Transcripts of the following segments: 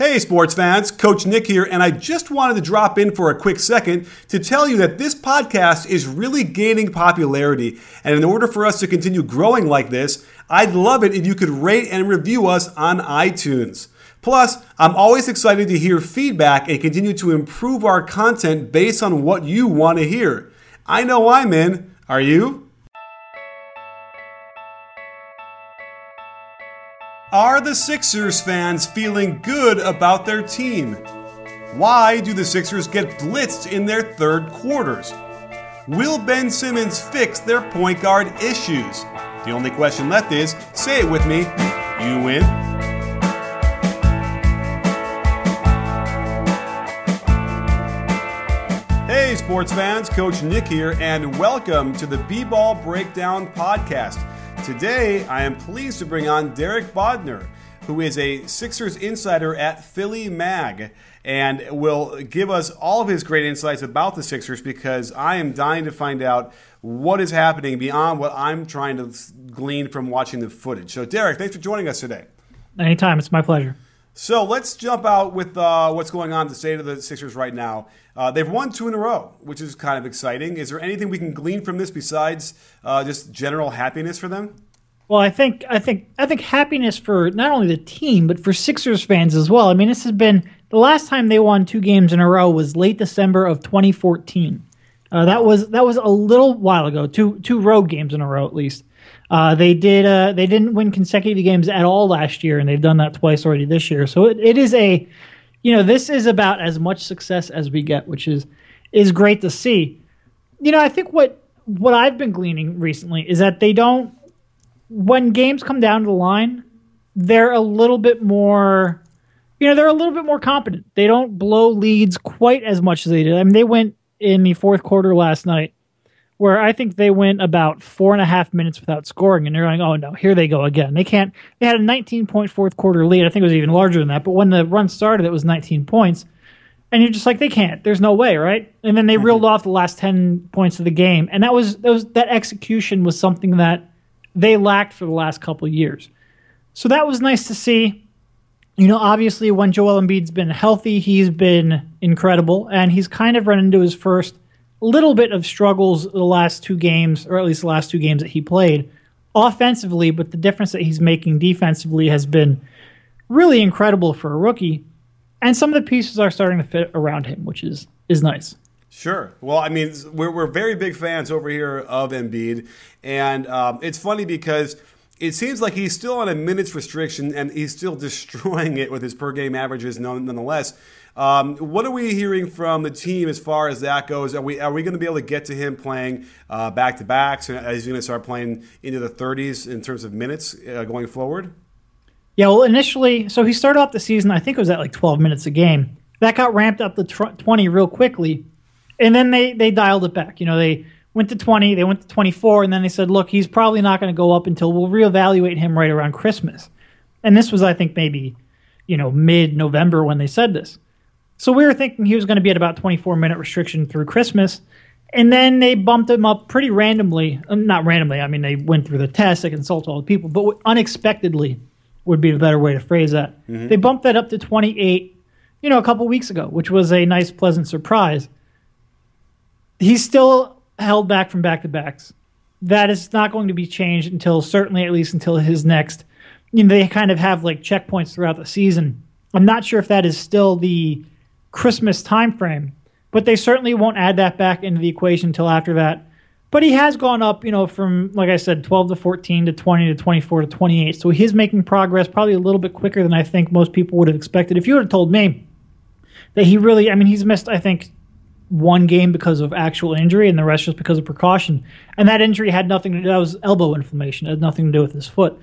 Hey, sports fans, Coach Nick here, and I just wanted to drop in for a quick second to tell you that this podcast is really gaining popularity. And in order for us to continue growing like this, I'd love it if you could rate and review us on iTunes. Plus, I'm always excited to hear feedback and continue to improve our content based on what you want to hear. I know I'm in. Are you? Are the Sixers fans feeling good about their team? Why do the Sixers get blitzed in their third quarters? Will Ben Simmons fix their point guard issues? The only question left is say it with me you win. Hey, sports fans, Coach Nick here, and welcome to the B Ball Breakdown Podcast. Today, I am pleased to bring on Derek Bodner, who is a Sixers insider at Philly Mag, and will give us all of his great insights about the Sixers because I am dying to find out what is happening beyond what I'm trying to glean from watching the footage. So, Derek, thanks for joining us today. Anytime, it's my pleasure. So let's jump out with uh, what's going on the state of the Sixers right now. Uh, they've won two in a row, which is kind of exciting. Is there anything we can glean from this besides uh, just general happiness for them? Well, I think I think I think happiness for not only the team but for Sixers fans as well. I mean, this has been the last time they won two games in a row was late December of 2014. Uh, that was that was a little while ago. Two two road games in a row at least. Uh, they did. Uh, they didn't win consecutive games at all last year, and they've done that twice already this year. So it, it is a, you know, this is about as much success as we get, which is is great to see. You know, I think what what I've been gleaning recently is that they don't. When games come down to the line, they're a little bit more. You know, they're a little bit more competent. They don't blow leads quite as much as they did. I mean, they went in the fourth quarter last night where I think they went about four and a half minutes without scoring, and they're going, "Oh no, here they go again." They can't. They had a 19 point fourth quarter lead. I think it was even larger than that. But when the run started, it was 19 points, and you're just like, they can't. There's no way, right? And then they mm-hmm. reeled off the last 10 points of the game, and that was that was that execution was something that they lacked for the last couple years. So that was nice to see. You know, obviously, when Joel Embiid's been healthy, he's been incredible, and he's kind of run into his first little bit of struggles the last two games, or at least the last two games that he played offensively, but the difference that he's making defensively has been really incredible for a rookie. And some of the pieces are starting to fit around him, which is is nice. Sure. Well, I mean, we're, we're very big fans over here of Embiid. And um, it's funny because it seems like he's still on a minutes restriction and he's still destroying it with his per game averages nonetheless. Um, what are we hearing from the team as far as that goes? Are we are we going to be able to get to him playing back to backs? Is he going to start playing into the 30s in terms of minutes uh, going forward? Yeah, well, initially, so he started off the season. I think it was at like 12 minutes a game. That got ramped up to 20 real quickly, and then they they dialed it back. You know, they went to 20, they went to 24, and then they said, look, he's probably not going to go up until we'll reevaluate him right around Christmas. And this was, I think, maybe you know mid November when they said this. So we were thinking he was going to be at about 24 minute restriction through Christmas. And then they bumped him up pretty randomly. Uh, not randomly, I mean, they went through the test, they consulted all the people, but unexpectedly would be the better way to phrase that. Mm-hmm. They bumped that up to 28, you know, a couple weeks ago, which was a nice, pleasant surprise. He's still held back from back to backs. That is not going to be changed until certainly at least until his next. You know, they kind of have like checkpoints throughout the season. I'm not sure if that is still the Christmas time frame, but they certainly won't add that back into the equation until after that. But he has gone up, you know, from like I said, 12 to 14 to 20 to 24 to 28. So he's making progress probably a little bit quicker than I think most people would have expected. If you would have told me that he really, I mean, he's missed, I think, one game because of actual injury and the rest just because of precaution. And that injury had nothing to do, that was elbow inflammation, it had nothing to do with his foot.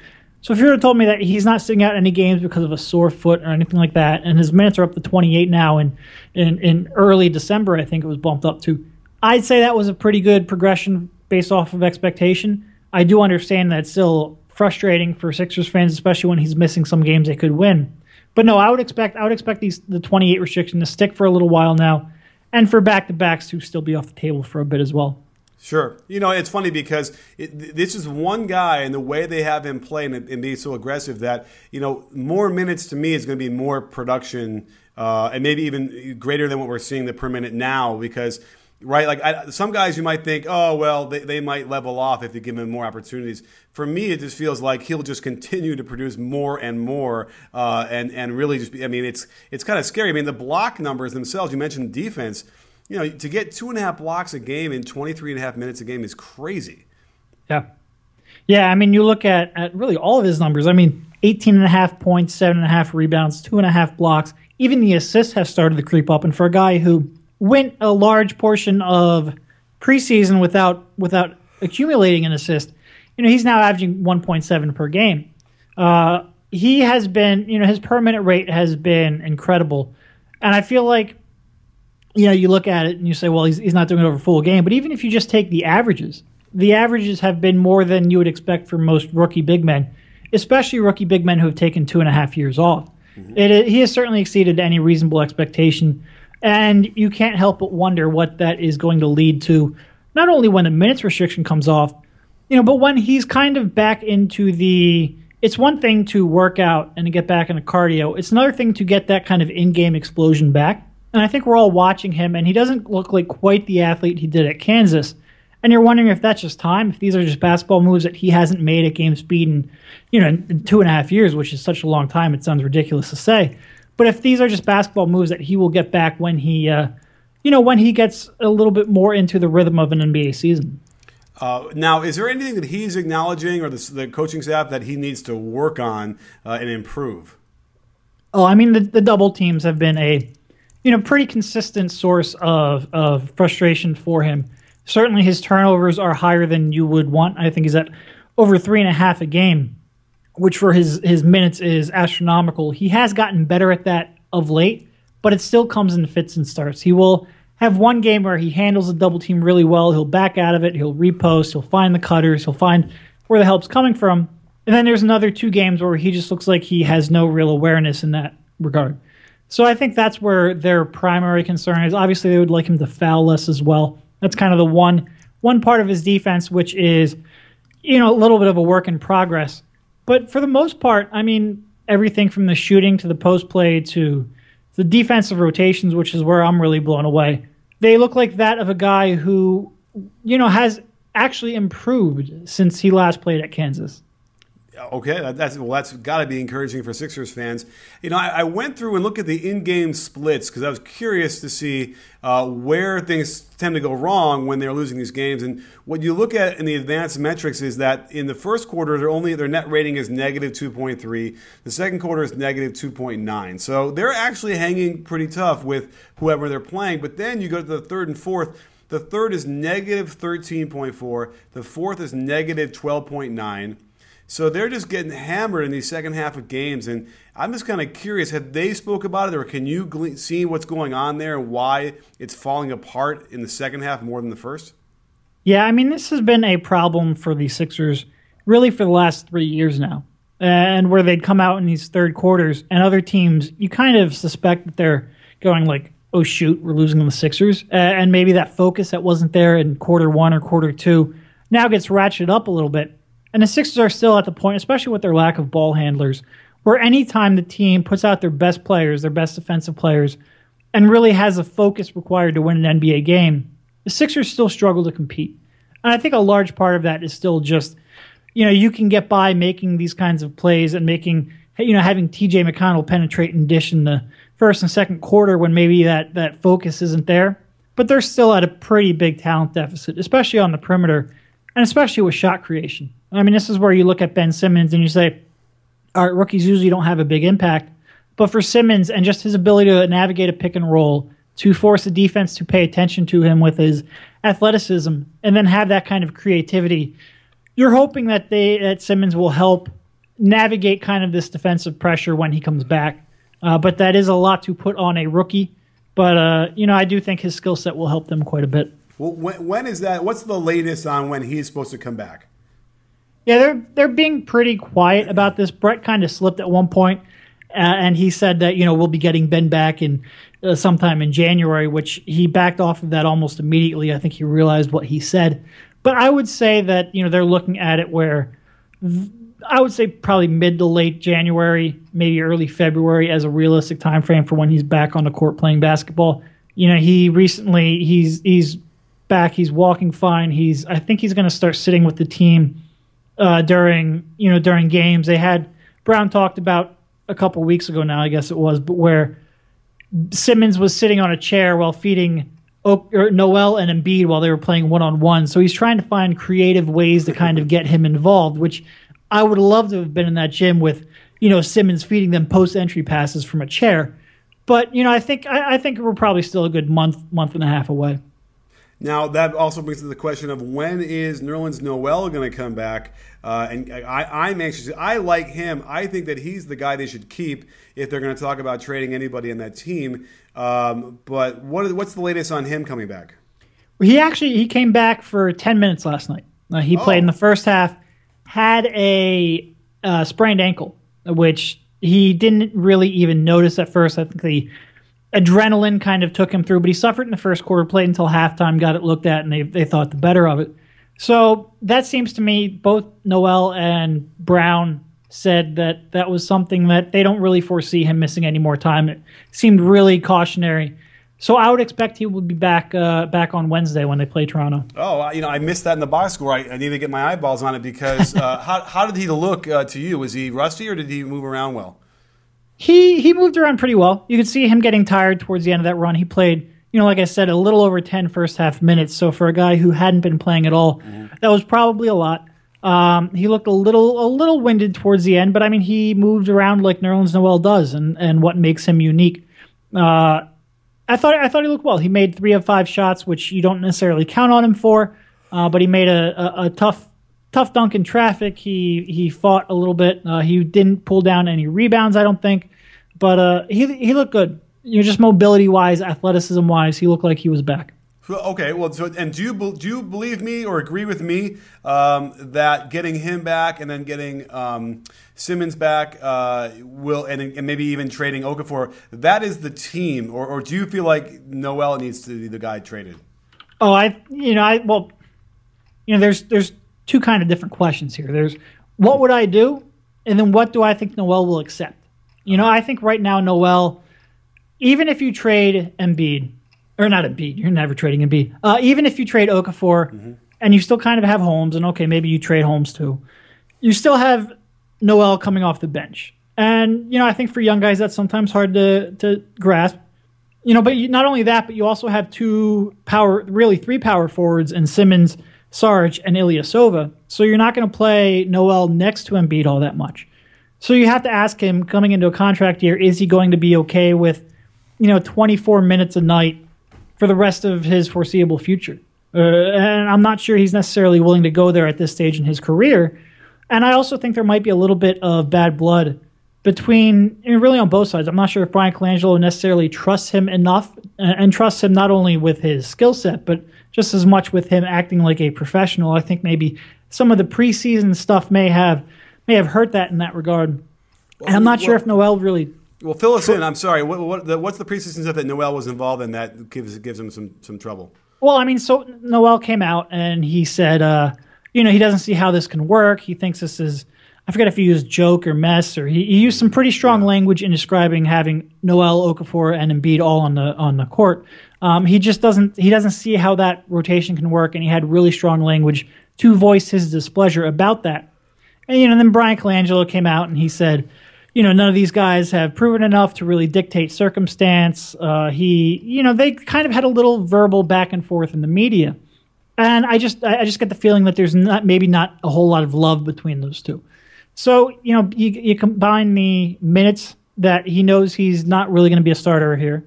So if you have told me that he's not sitting out any games because of a sore foot or anything like that, and his minutes are up to 28 now, and in, in early December, I think it was bumped up to, I'd say that was a pretty good progression based off of expectation. I do understand that it's still frustrating for Sixers fans, especially when he's missing some games they could win. But no, I would expect I would expect these the 28 restriction to stick for a little while now, and for back to backs to still be off the table for a bit as well. Sure. You know, it's funny because it, this is one guy and the way they have him play and, and be so aggressive that, you know, more minutes to me is going to be more production uh, and maybe even greater than what we're seeing the per minute now because right? Like I, some guys, you might think, oh well, they, they might level off if you give him more opportunities. For me, it just feels like he'll just continue to produce more and more, uh, and and really just. Be, I mean, it's it's kind of scary. I mean, the block numbers themselves. You mentioned defense. You know, to get two and a half blocks a game in 23 and a half minutes a game is crazy. Yeah. Yeah, I mean, you look at, at really all of his numbers. I mean, 18 and a half points, seven and a half rebounds, two and a half blocks. Even the assists have started to creep up. And for a guy who went a large portion of preseason without without accumulating an assist. You know, he's now averaging 1.7 per game. Uh, he has been, you know, his per minute rate has been incredible, and I feel like, you know, you look at it and you say, well, he's he's not doing it over full game, but even if you just take the averages, the averages have been more than you would expect for most rookie big men, especially rookie big men who have taken two and a half years off. Mm-hmm. It, he has certainly exceeded any reasonable expectation and you can't help but wonder what that is going to lead to, not only when the minutes restriction comes off, you know, but when he's kind of back into the. It's one thing to work out and to get back into cardio. It's another thing to get that kind of in-game explosion back. And I think we're all watching him, and he doesn't look like quite the athlete he did at Kansas. And you're wondering if that's just time, if these are just basketball moves that he hasn't made at game speed in, you know, in two and a half years, which is such a long time. It sounds ridiculous to say. But if these are just basketball moves that he will get back when he, uh, you know, when he gets a little bit more into the rhythm of an NBA season. Uh, now, is there anything that he's acknowledging or the, the coaching staff that he needs to work on uh, and improve? Oh, I mean, the, the double teams have been a, you know, pretty consistent source of, of frustration for him. Certainly, his turnovers are higher than you would want. I think he's at over three and a half a game which for his his minutes is astronomical. He has gotten better at that of late, but it still comes in fits and starts. He will have one game where he handles a double team really well. He'll back out of it. He'll repost. He'll find the cutters. He'll find where the help's coming from. And then there's another two games where he just looks like he has no real awareness in that regard. So I think that's where their primary concern is. Obviously, they would like him to foul less as well. That's kind of the one one part of his defense, which is you know a little bit of a work in progress. But for the most part, I mean, everything from the shooting to the post play to the defensive rotations, which is where I'm really blown away. They look like that of a guy who, you know, has actually improved since he last played at Kansas. Okay, that's well. That's got to be encouraging for Sixers fans. You know, I, I went through and looked at the in-game splits because I was curious to see uh, where things tend to go wrong when they're losing these games. And what you look at in the advanced metrics is that in the first quarter, only their net rating is negative 2.3. The second quarter is negative 2.9. So they're actually hanging pretty tough with whoever they're playing. But then you go to the third and fourth. The third is negative 13.4. The fourth is negative 12.9. So they're just getting hammered in these second half of games, and I'm just kind of curious: have they spoke about it, or can you see what's going on there and why it's falling apart in the second half more than the first? Yeah, I mean, this has been a problem for the Sixers really for the last three years now, and where they'd come out in these third quarters, and other teams, you kind of suspect that they're going like, "Oh shoot, we're losing the Sixers," and maybe that focus that wasn't there in quarter one or quarter two now gets ratcheted up a little bit and the Sixers are still at the point, especially with their lack of ball handlers, where anytime the team puts out their best players, their best defensive players, and really has a focus required to win an NBA game, the Sixers still struggle to compete. And I think a large part of that is still just, you know, you can get by making these kinds of plays and making, you know, having TJ McConnell penetrate and dish in the first and second quarter when maybe that, that focus isn't there. But they're still at a pretty big talent deficit, especially on the perimeter and especially with shot creation. I mean, this is where you look at Ben Simmons and you say, all right, rookies usually don't have a big impact. But for Simmons and just his ability to navigate a pick and roll, to force the defense to pay attention to him with his athleticism, and then have that kind of creativity, you're hoping that they that Simmons will help navigate kind of this defensive pressure when he comes back. Uh, but that is a lot to put on a rookie. But uh, you know, I do think his skill set will help them quite a bit. Well, when, when is that? What's the latest on when he's supposed to come back? Yeah, they're they're being pretty quiet about this. Brett kind of slipped at one point, uh, and he said that you know we'll be getting Ben back in uh, sometime in January, which he backed off of that almost immediately. I think he realized what he said. But I would say that you know they're looking at it where I would say probably mid to late January, maybe early February as a realistic time frame for when he's back on the court playing basketball. You know, he recently he's he's back, he's walking fine. He's I think he's going to start sitting with the team uh, during you know during games. They had Brown talked about a couple weeks ago now, I guess it was, but where Simmons was sitting on a chair while feeding Noel and Embiid while they were playing one on one. So he's trying to find creative ways to kind of get him involved, which I would love to have been in that gym with, you know, Simmons feeding them post entry passes from a chair. But you know, I think I, I, think we're probably still a good month, month and a half away. Now that also brings to the question of when is Nerlens Noel going to come back? Uh, and I, am anxious. I like him. I think that he's the guy they should keep if they're going to talk about trading anybody in that team. Um, but what, what's the latest on him coming back? He actually he came back for 10 minutes last night. Uh, he oh. played in the first half had a uh, sprained ankle, which he didn't really even notice at first. I think the adrenaline kind of took him through, but he suffered in the first quarter, played until halftime, got it looked at, and they, they thought the better of it. So that seems to me, both Noel and Brown said that that was something that they don't really foresee him missing any more time. It seemed really cautionary so I would expect he would be back uh, back on Wednesday when they play Toronto. Oh, you know, I missed that in the box score. I, I need to get my eyeballs on it because uh, how, how did he look uh, to you? Was he rusty or did he move around well? He he moved around pretty well. You could see him getting tired towards the end of that run. He played, you know, like I said, a little over 10 first half minutes. So for a guy who hadn't been playing at all, mm-hmm. that was probably a lot. Um, he looked a little a little winded towards the end, but I mean, he moved around like Nerlens Noel does, and and what makes him unique. Uh, I thought I thought he looked well. He made three of five shots, which you don't necessarily count on him for, uh, but he made a, a, a, tough tough dunk in traffic. He he fought a little bit. Uh, he didn't pull down any rebounds, I don't think, but uh, he he looked good. You know, just mobility wise, athleticism wise, he looked like he was back. Okay, well, so, and do you do you believe me or agree with me um, that getting him back and then getting um, Simmons back uh, will and, and, maybe even trading Okafor that is the team, or, or do you feel like Noel needs to be the guy traded? Oh, I you know I well, you know there's there's two kind of different questions here. There's what would I do, and then what do I think Noel will accept? You know, I think right now Noel, even if you trade Embiid or not Embiid. You're never trading Embiid. Uh, even if you trade Okafor mm-hmm. and you still kind of have Holmes, and okay, maybe you trade Holmes too, you still have Noel coming off the bench. And you know, I think for young guys that's sometimes hard to to grasp. You know, but you, not only that, but you also have two power, really three power forwards and Simmons, Saric, and Ilyasova. So you're not going to play Noel next to Embiid all that much. So you have to ask him coming into a contract year, is he going to be okay with, you know, 24 minutes a night for the rest of his foreseeable future. Uh, and I'm not sure he's necessarily willing to go there at this stage in his career. And I also think there might be a little bit of bad blood between, really on both sides. I'm not sure if Bryan Colangelo necessarily trusts him enough and trusts him not only with his skill set, but just as much with him acting like a professional. I think maybe some of the preseason stuff may have may have hurt that in that regard. Well, and I'm not well, sure if Noel really well, fill us in. I'm sorry. What, what, the, what's the preseason stuff that Noel was involved in that gives gives him some some trouble? Well, I mean, so Noel came out and he said, uh, you know, he doesn't see how this can work. He thinks this is, I forget if he used joke or mess, or he, he used some pretty strong yeah. language in describing having Noel, Okafor, and Embiid all on the on the court. Um, he just doesn't he doesn't see how that rotation can work, and he had really strong language to voice his displeasure about that. And you know, then Bryan Colangelo came out and he said you know, none of these guys have proven enough to really dictate circumstance. Uh, he, you know, they kind of had a little verbal back and forth in the media, and I just, I just get the feeling that there's not, maybe not a whole lot of love between those two. So, you know, you, you combine the minutes that he knows he's not really going to be a starter here,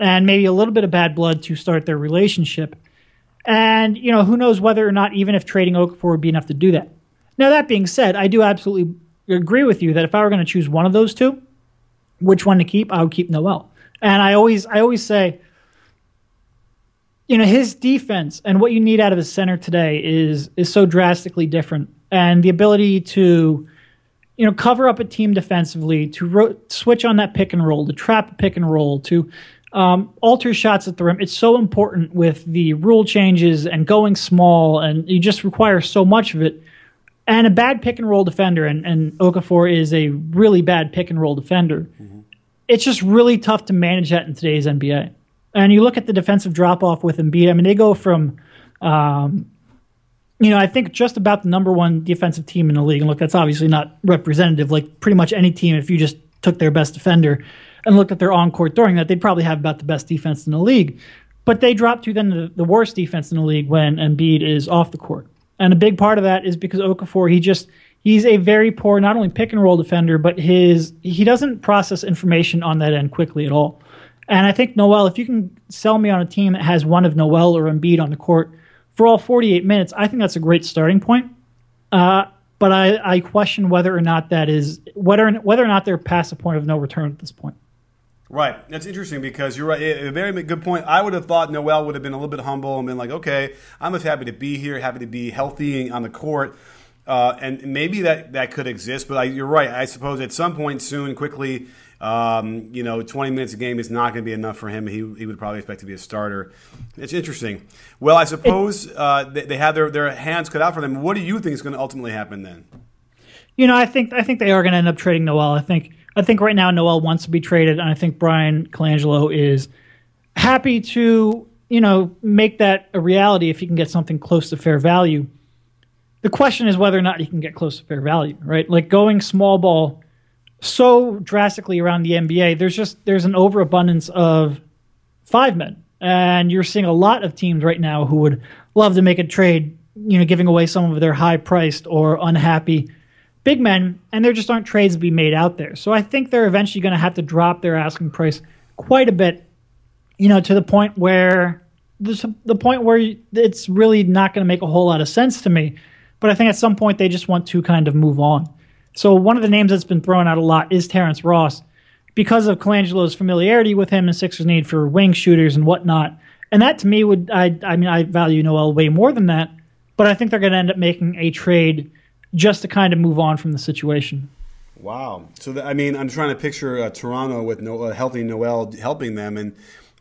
and maybe a little bit of bad blood to start their relationship. And, you know, who knows whether or not even if trading Okafor would be enough to do that. Now, that being said, I do absolutely agree with you that if I were going to choose one of those two, which one to keep, I would keep Noel. And I always I always say, you know, his defense and what you need out of a center today is is so drastically different, and the ability to you know, cover up a team defensively, to ro- switch on that pick and roll, to trap a pick and roll, to um, alter shots at the rim. It's so important with the rule changes and going small, and you just require so much of it. And a bad pick and roll defender, and, and Okafor is a really bad pick and roll defender. Mm-hmm. It's just really tough to manage that in today's NBA. And you look at the defensive drop off with Embiid. I mean, they go from um, you know, I think just about the number one defensive team in the league. And look, that's obviously not representative. Like pretty much any team, if you just took their best defender and looked at their on court during that, they'd probably have about the best defense in the league. But they drop to then the, the worst defense in the league when Embiid is off the court. And a big part of that is because Okafor, he just he's a very poor not only pick and roll defender, but his he doesn't process information on that end quickly at all. And I think Noel, if you can sell me on a team that has one of Noel or Embiid on the court for all 48 minutes, I think that's a great starting point. Uh, but I, I, question whether or not that is whether whether or not they're past the point of no return at this point. Right. That's interesting because you're right. A very good point. I would have thought Noel would have been a little bit humble and been like, okay, I'm just happy to be here, happy to be healthy on the court. Uh, and maybe that, that could exist, but I, you're right. I suppose at some point soon, quickly, um, you know, 20 minutes a game is not going to be enough for him. He, he would probably expect to be a starter. It's interesting. Well, I suppose uh, they, they have their, their hands cut out for them. What do you think is going to ultimately happen then? You know, I think I think they are going to end up trading Noel. I think I think right now Noel wants to be traded, and I think Bryan Colangelo is happy to you know make that a reality if he can get something close to fair value. The question is whether or not he can get close to fair value, right? Like going small ball so drastically around the NBA. There's just there's an overabundance of five men, and you're seeing a lot of teams right now who would love to make a trade, you know, giving away some of their high priced or unhappy big men, and there just aren't trades to be made out there. So I think they're eventually going to have to drop their asking price quite a bit, you know, to the point where the, the point where it's really not going to make a whole lot of sense to me. But I think at some point they just want to kind of move on. So one of the names that's been thrown out a lot is Terrence Ross because of Colangelo's familiarity with him and Sixers' need for wing shooters and whatnot. And that to me would I I mean I value Noel way more than that, but I think they're going to end up making a trade just to kind of move on from the situation. Wow. So the, I mean, I'm trying to picture uh, Toronto with no, uh, healthy Noel helping them, and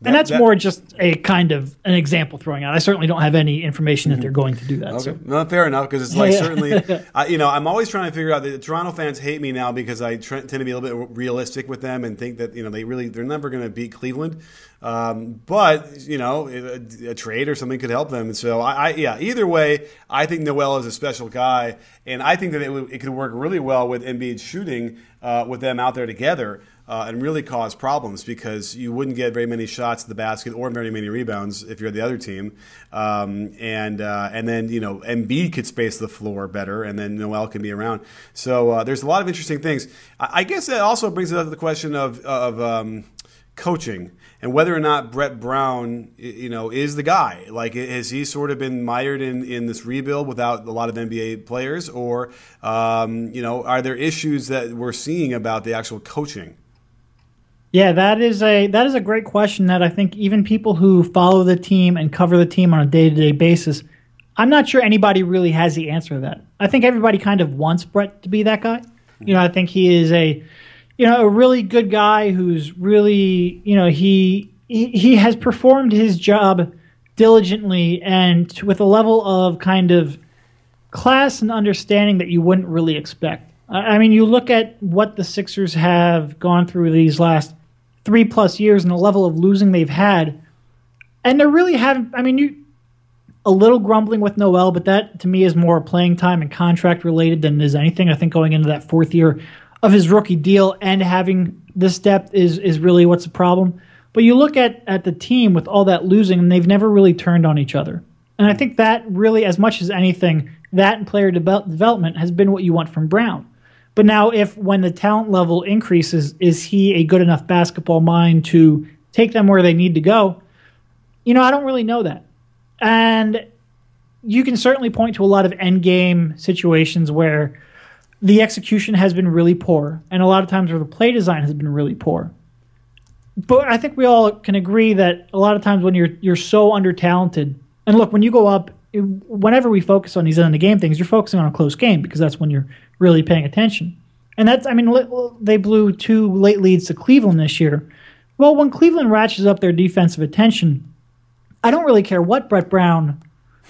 that, and that's that, more just a kind of an example throwing out. I certainly don't have any information that they're going to do that. Okay, so. no, fair enough because it's like yeah. certainly, I, you know, I'm always trying to figure out. The Toronto fans hate me now because I tend to be a little bit realistic with them and think that you know they really they're never going to beat Cleveland. Um, but you know, a, a, trade or something could help them. So I, I, yeah, either way, I think Noel is a special guy, and I think that it, it could work really well with Embiid shooting uh, with them out there together uh, and really cause problems because you wouldn't get very many shots at the basket or very many rebounds if you're the other team. Um, and uh, and then you know Embiid could space the floor better, and then Noel can be around. So uh, there's a lot of interesting things. I, I guess that also brings up the question of of um, coaching and whether or not Brett Brown, you know, is the guy. Like, has he sort of been mired in, in this rebuild without a lot of NBA players, or um, you know, are there issues that we're seeing about the actual coaching? Yeah, that is a that is a great question that I think even people who follow the team and cover the team on a day-to-day basis, I'm not sure anybody really has the answer to that. I think everybody kind of wants Brett to be that guy. You know, I think he is a you know, a really good guy who's really, you know, he he, he has performed his job diligently and with a level of kind of class and understanding that you wouldn't really expect. I mean, you look at what the Sixers have gone through these last three plus years and the level of losing they've had. And they're really having, I mean, you, a little grumbling with Noel, but that to me is more playing time and contract related than is anything. I think going into that fourth year of his rookie deal and having this depth is is really what's the problem. But you look at at the team with all that losing, and they've never really turned on each other. And I think that really, as much as anything, that and player de- development has been what you want from Brown. But now, if when the talent level increases, is he a good enough basketball mind to take them where they need to go? You know, I don't really know that. And you can certainly point to a lot of end game situations where the execution has been really poor, and a lot of times where the play design has been really poor. But I think we all can agree that a lot of times when you're you're so under talented, and look, when you go up, whenever we focus on these end of the game things, you're focusing on a close game because that's when you're really paying attention. And that's, I mean, they blew two late leads to Cleveland this year. Well, when Cleveland ratchets up their defensive attention, I don't really care what Brett Brown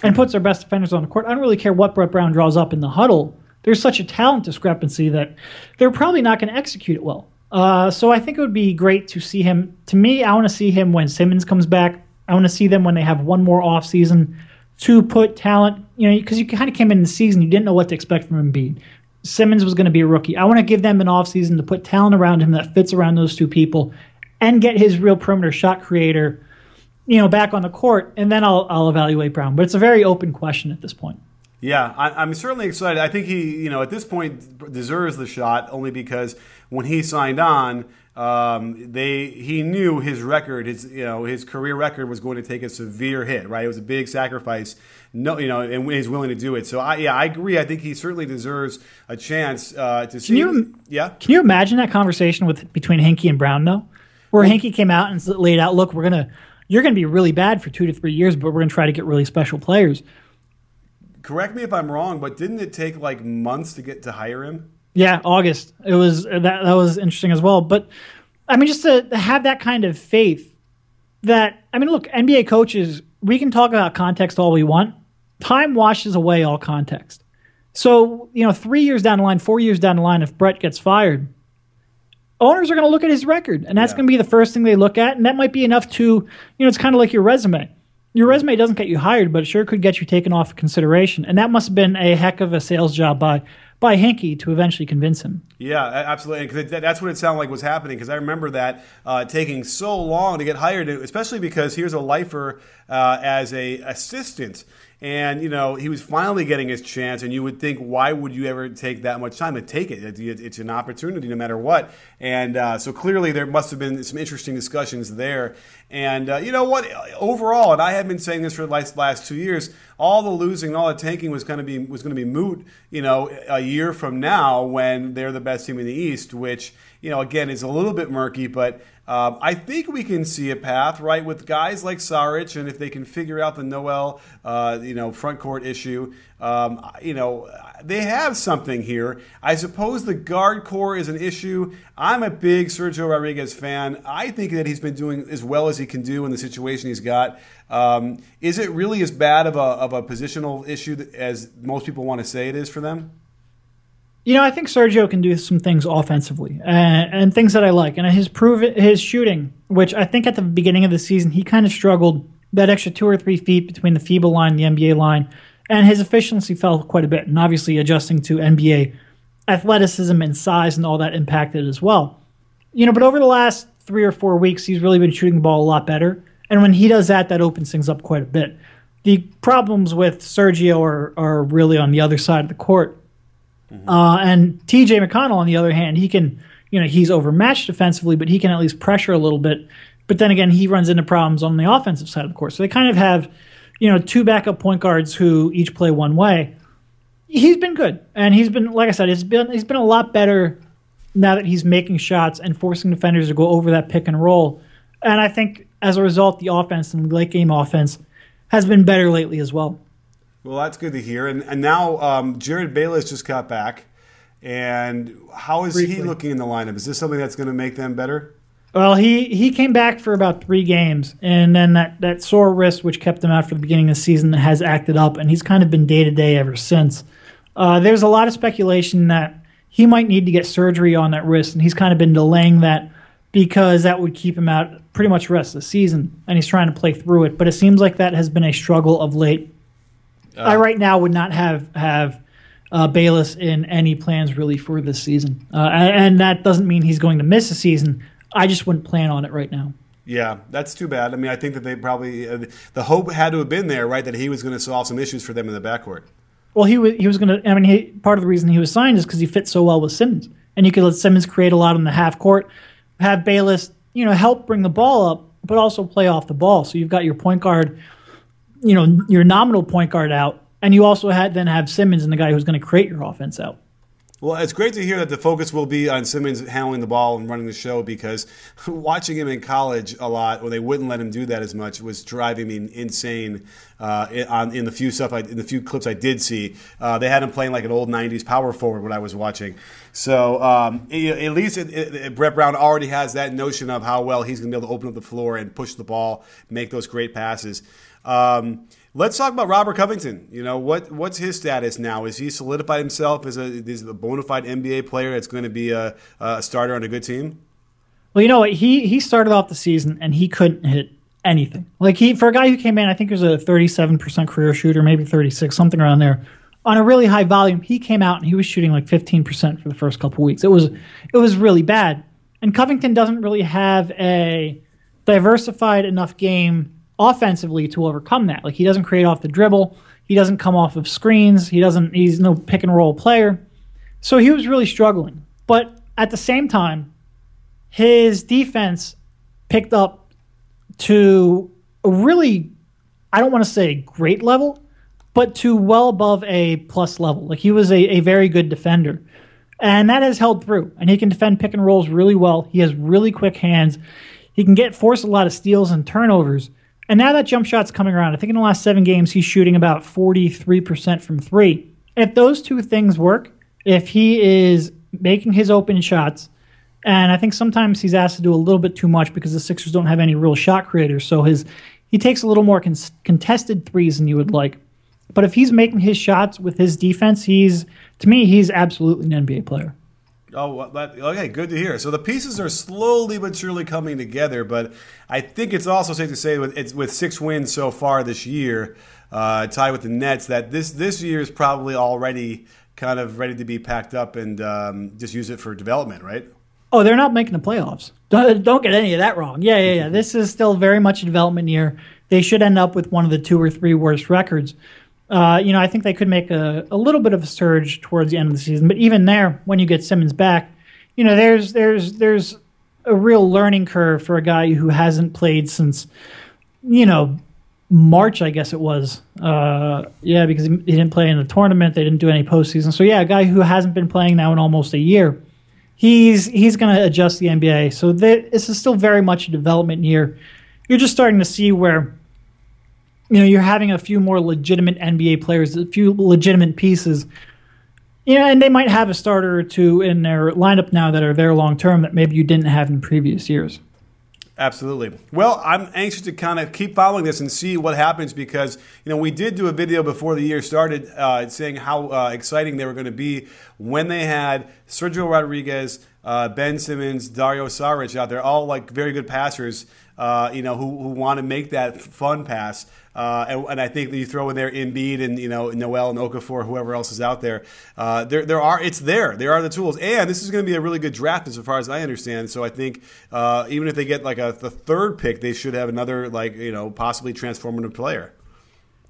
and puts their best defenders on the court. I don't really care what Brett Brown draws up in the huddle. There's such a talent discrepancy that they're probably not going to execute it well. Uh, so I think it would be great to see him. To me, I want to see him when Simmons comes back. I want to see them when they have one more off season to put talent. You know, because you kind of came in the season, you didn't know what to expect from Embiid. Simmons was going to be a rookie. I want to give them an off season to put talent around him that fits around those two people, and get his real perimeter shot creator you know, back on the court, and then I'll, I'll evaluate Brown. But it's a very open question at this point. Yeah, I, am certainly excited. I think he, you know, at this point deserves the shot only because when he signed on, um, they he knew his record, his you know, his career record was going to take a severe hit. Right, it was a big sacrifice. No, you know, and he's willing to do it. So I, yeah, I agree. I think he certainly deserves a chance uh, to see. Can you, yeah, can you imagine that conversation with between Hinkie and Brown though, where well, Hinkie came out and laid out, "Look, we're gonna." you're going to be really bad for two to three years, but we're going to try to get really special players. Correct me if I'm wrong, but didn't it take like months to get to hire him? Yeah, August. It was uh, that that was interesting as well. But I mean, just to have that kind of faith that I mean, look, NBA coaches, we can talk about context all we want. Time washes away all context. So, you know, three years down the line, four years down the line, if Brett gets fired, owners are going to look at his record, and that's yeah. going to be the first thing they look at, and that might be enough to, you know, it's kind of like your resume. Your resume doesn't get you hired, but it sure could get you taken off consideration, and that must have been a heck of a sales job by by Hinkie to eventually convince him. Yeah, absolutely. Because that's what it sounded like was happening. Because I remember that uh, taking so long to get hired, especially because here's a lifer uh, as a assistant and you know he was finally getting his chance and you would think why would you ever take that much time to take it? It's an opportunity no matter what. And uh, so clearly there must have been some interesting discussions there. And uh, you know what? Overall and i have been saying this for the last, last two years all the losing all the tanking was going to be was going to be moot you know a year from now when they're the best team in the east which you know again is a little bit murky but um, I think we can see a path, right, with guys like Saric, and if they can figure out the Noel, uh, you know, front court issue, um, you know, they have something here. I suppose the guard core is an issue. I'm a big Sergio Rodriguez fan. I think that he's been doing as well as he can do in the situation he's got. Um, is it really as bad of a, of a positional issue as most people want to say it is for them? You know, I think Sergio can do some things offensively and, and things that I like. And his prove his shooting, which I think at the beginning of the season he kind of struggled that extra two or three feet between the FIBA line and the NBA line, and his efficiency fell quite a bit. And obviously, adjusting to NBA athleticism and size and all that impacted as well. You know, but over the last three or four weeks, he's really been shooting the ball a lot better. And when he does that, that opens things up quite a bit. The problems with Sergio are, are really on the other side of the court. Mm-hmm. Uh, and TJ McConnell, on the other hand, he can, you know, he's overmatched defensively, but he can at least pressure a little bit. But then again, he runs into problems on the offensive side of the court. So they kind of have, you know, two backup point guards who each play one way. He's been good, and he's been, like I said, he's been he's been a lot better now that he's making shots and forcing defenders to go over that pick and roll. And I think as a result, the offense and late game offense has been better lately as well. Well, that's good to hear. And, and now um, Jerryd Bayless just got back. And how is Briefly. he looking in the lineup? Is this something that's going to make them better? Well, he, he came back for about three games, and then that, that sore wrist, which kept him out for the beginning of the season, has acted up, and he's kind of been day to day ever since. Uh, there's a lot of speculation that he might need to get surgery on that wrist, and he's kind of been delaying that because that would keep him out pretty much the rest of the season, and he's trying to play through it. But it seems like that has been a struggle of late. Uh, I right now would not have have uh, Bayless in any plans really for this season, uh, and, that doesn't mean he's going to miss a season. I just wouldn't plan on it right now. Yeah, that's too bad. I mean, I think that they probably uh, the hope had to have been there, right? That he was going to solve some issues for them in the backcourt. Well, he was he was going to. I mean, he, part of the reason he was signed is because he fits so well with Simmons, and you could let Simmons create a lot in the half court, have Bayless, you know, help bring the ball up, but also play off the ball. So you've got your point guard you know your nominal point guard out, and you also had then have Simmons and the guy who's going to create your offense out. Well, it's great to hear that the focus will be on Simmons handling the ball and running the show because watching him in college a lot when they wouldn't let him do that as much was driving me insane. Uh, in, in the few stuff I, in the few clips I did see, uh, they had him playing like an old '90s power forward when I was watching. So um, at least it, it, Brett Brown already has that notion of how well he's going to be able to open up the floor and push the ball, make those great passes. Um, Let's talk about Robert Covington. You know what? What's his status now? Is he solidified himself as a, as a bona fide NBA player that's going to be a, a starter on a good team? Well, you know what? He he started off the season and he couldn't hit anything. Like he for a guy who came in, I think he was a 37% career shooter, maybe 36, something around there. On a really high volume, he came out and he was shooting like 15% for the first couple weeks. It was it was really bad. And Covington doesn't really have a diversified enough game offensively to overcome that. Like he doesn't create off the dribble, he doesn't come off of screens, he doesn't he's no pick and roll player. So he was really struggling. But at the same time, his defense picked up to a really I don't want to say great level, but to well above a plus level. Like he was a, a very good defender. And that has held through. And he can defend pick and rolls really well. He has really quick hands. He can get force a lot of steals and turnovers. And now that jump shot's coming around. I think in the last seven games, he's shooting about 43% from three. If those two things work, if he is making his open shots, and I think sometimes he's asked to do a little bit too much because the Sixers don't have any real shot creators. So his he takes a little more con- contested threes than you would like. But if he's making his shots with his defense, he's to me he's absolutely an NBA player. Oh, that, okay, good to hear. So the pieces are slowly but surely coming together, but I think it's also safe to say with with six wins so far this year, uh, tied with the Nets, that this this year is probably already kind of ready to be packed up and um, just use it for development, right? Oh, they're not making the playoffs. Don't, don't get any of that wrong. Yeah, yeah, yeah. this is still very much a development year. They should end up with one of the two or three worst records. Uh, you know, I think they could make a, a little bit of a surge towards the end of the season. But even there, when you get Simmons back, you know, there's there's there's a real learning curve for a guy who hasn't played since, you know, March, I guess it was. Uh, yeah, because he didn't play in the tournament. They didn't do any postseason. So yeah, a guy who hasn't been playing now in almost a year. He's he's going to adjust the NBA. So this is still very much a development year. You're just starting to see where you know you're having a few more legitimate NBA players, a few legitimate pieces. Yeah, and they might have a starter or two in their lineup now that are there long term that maybe you didn't have in previous years. Absolutely. Well, I'm anxious to kind of keep following this and see what happens because you know we did do a video before the year started uh, saying how uh, exciting they were going to be when they had Sergio Rodriguez, uh, Ben Simmons, Dario Saric out there, all like very good passers. Uh, you know who, who want to make that fun pass. Uh, and, and, I think that you throw in there Embiid and you know Noel and Okafor, whoever else is out there. Uh, there, there are it's there. There are the tools, and this is going to be a really good draft as far as I understand. So I think uh, even if they get like a the third pick, they should have another like you know possibly transformative player.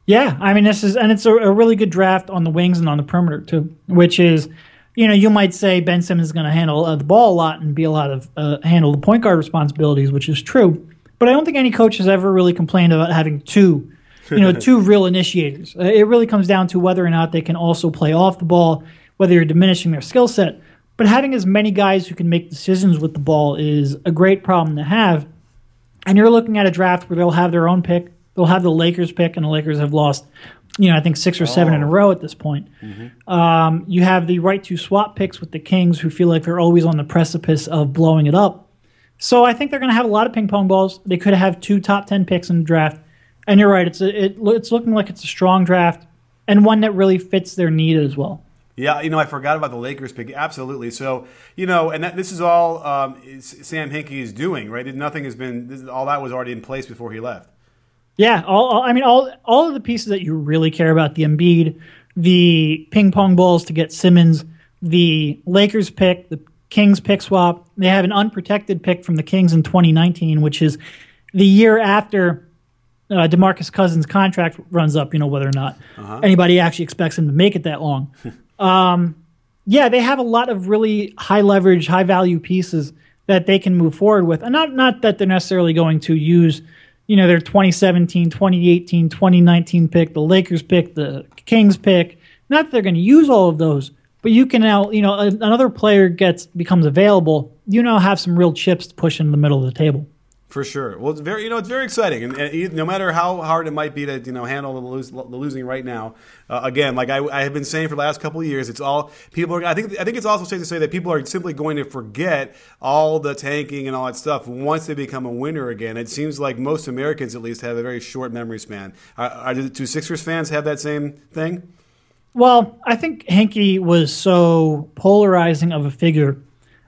Yeah, I mean this is and it's a, a really good draft on the wings and on the perimeter too, which is you know, you might say Ben Simmons is going to handle uh, the ball a lot and be a lot of uh, handle the point guard responsibilities, which is true. But I don't think any coach has ever really complained about having two, you know, two real initiators. Uh, it really comes down to whether or not they can also play off the ball, whether you're diminishing their skill set. But having as many guys who can make decisions with the ball is a great problem to have. And you're looking at a draft where they'll have their own pick. They'll have the Lakers pick, and the Lakers have lost, you know, I think six or seven oh. in a oh. row at this point. Mm-hmm. Um, you have the right to swap picks with the Kings, who feel like they're always on the precipice of blowing it up. So I think they're going to have a lot of ping pong balls. They could have two top ten picks in the draft. And you're right; it's a, it, it's looking like it's a strong draft and one that really fits their need as well. Yeah, you know, I forgot about the Lakers pick. Absolutely. So, you know, and that, this is all um, Sam Hinkie is doing, right? Nothing has been. This, all that was already in place before he left. Yeah, all, all, I mean, all all of the pieces that you really care about: the Embiid, the ping pong balls to get Simmons, the Lakers pick, the Kings pick swap. They have an unprotected pick from the Kings in 2019, which is the year after uh, Demarcus Cousins' contract runs up. You know whether or not uh-huh. anybody actually expects him to make it that long. um, yeah, they have a lot of really high leverage, high value pieces that they can move forward with, and not not that they're necessarily going to use. You know, their 2017, 2018, 2019 pick, the Lakers pick, the Kings pick. Not that they're going to use all of those, But you can now, you know, another player gets becomes available. You now have some real chips to push in the middle of the table. For sure. Well, it's very you know it's very exciting, and, and no matter how hard it might be to you know handle the, lose, the losing right now, uh, again, like I, I, have been saying for the last couple of years, it's all people are. I think I think it's also safe to say that people are simply going to forget all the tanking and all that stuff once they become a winner again. It seems like most Americans, at least, have a very short memory span. Are, are do Sixers fans have that same thing? Well, I think Hinkie was so polarizing of a figure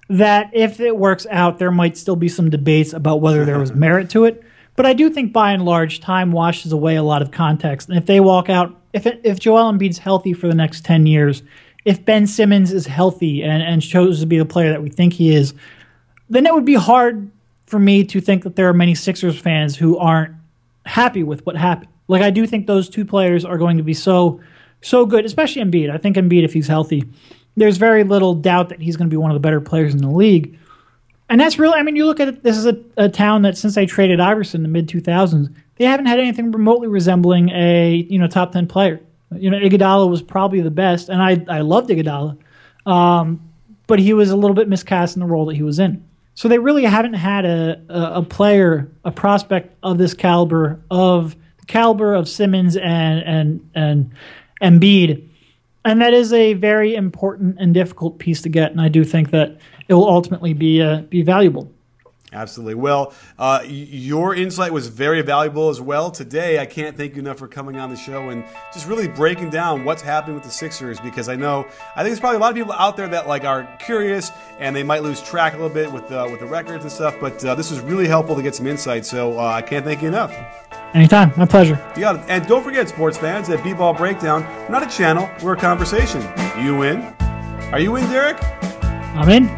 that if it works out, there might still be some debates about whether there was merit to it. But I do think by and large, time washes away a lot of context. And if they walk out, if it, if Joel Embiid's healthy for the next ten years, if Ben Simmons is healthy and, and shows to be the player that we think he is, then it would be hard for me to think that there are many Sixers fans who aren't happy with what happened. Like I do think those two players are going to be so so good, especially Embiid. I think Embiid, if he's healthy, there's very little doubt that he's going to be one of the better players in the league. And that's really, I mean, you look at it, this is a, a town that since they traded Iverson in the mid 2000s, they haven't had anything remotely resembling a you know top 10 player. You know, Iguodala was probably the best, and I, I loved Iguodala, um, but he was a little bit miscast in the role that he was in. So they really haven't had a, a, a player, a prospect of this caliber, of caliber of Simmons and and and Embiid and that is a very important and difficult piece to get. And I do think that it will ultimately be uh, be valuable. Absolutely. Well, uh, your insight was very valuable as well today. I can't thank you enough for coming on the show and just really breaking down what's happening with the Sixers because I know I think there's probably a lot of people out there that like are curious and they might lose track a little bit with uh, with the records and stuff. But uh, this was really helpful to get some insight. So uh, I can't thank you enough. Anytime. My pleasure. Yeah, and don't forget, sports fans, that B-Ball Breakdown, we're not a channel, we're a conversation. You in? Are you in, Derek? I'm in.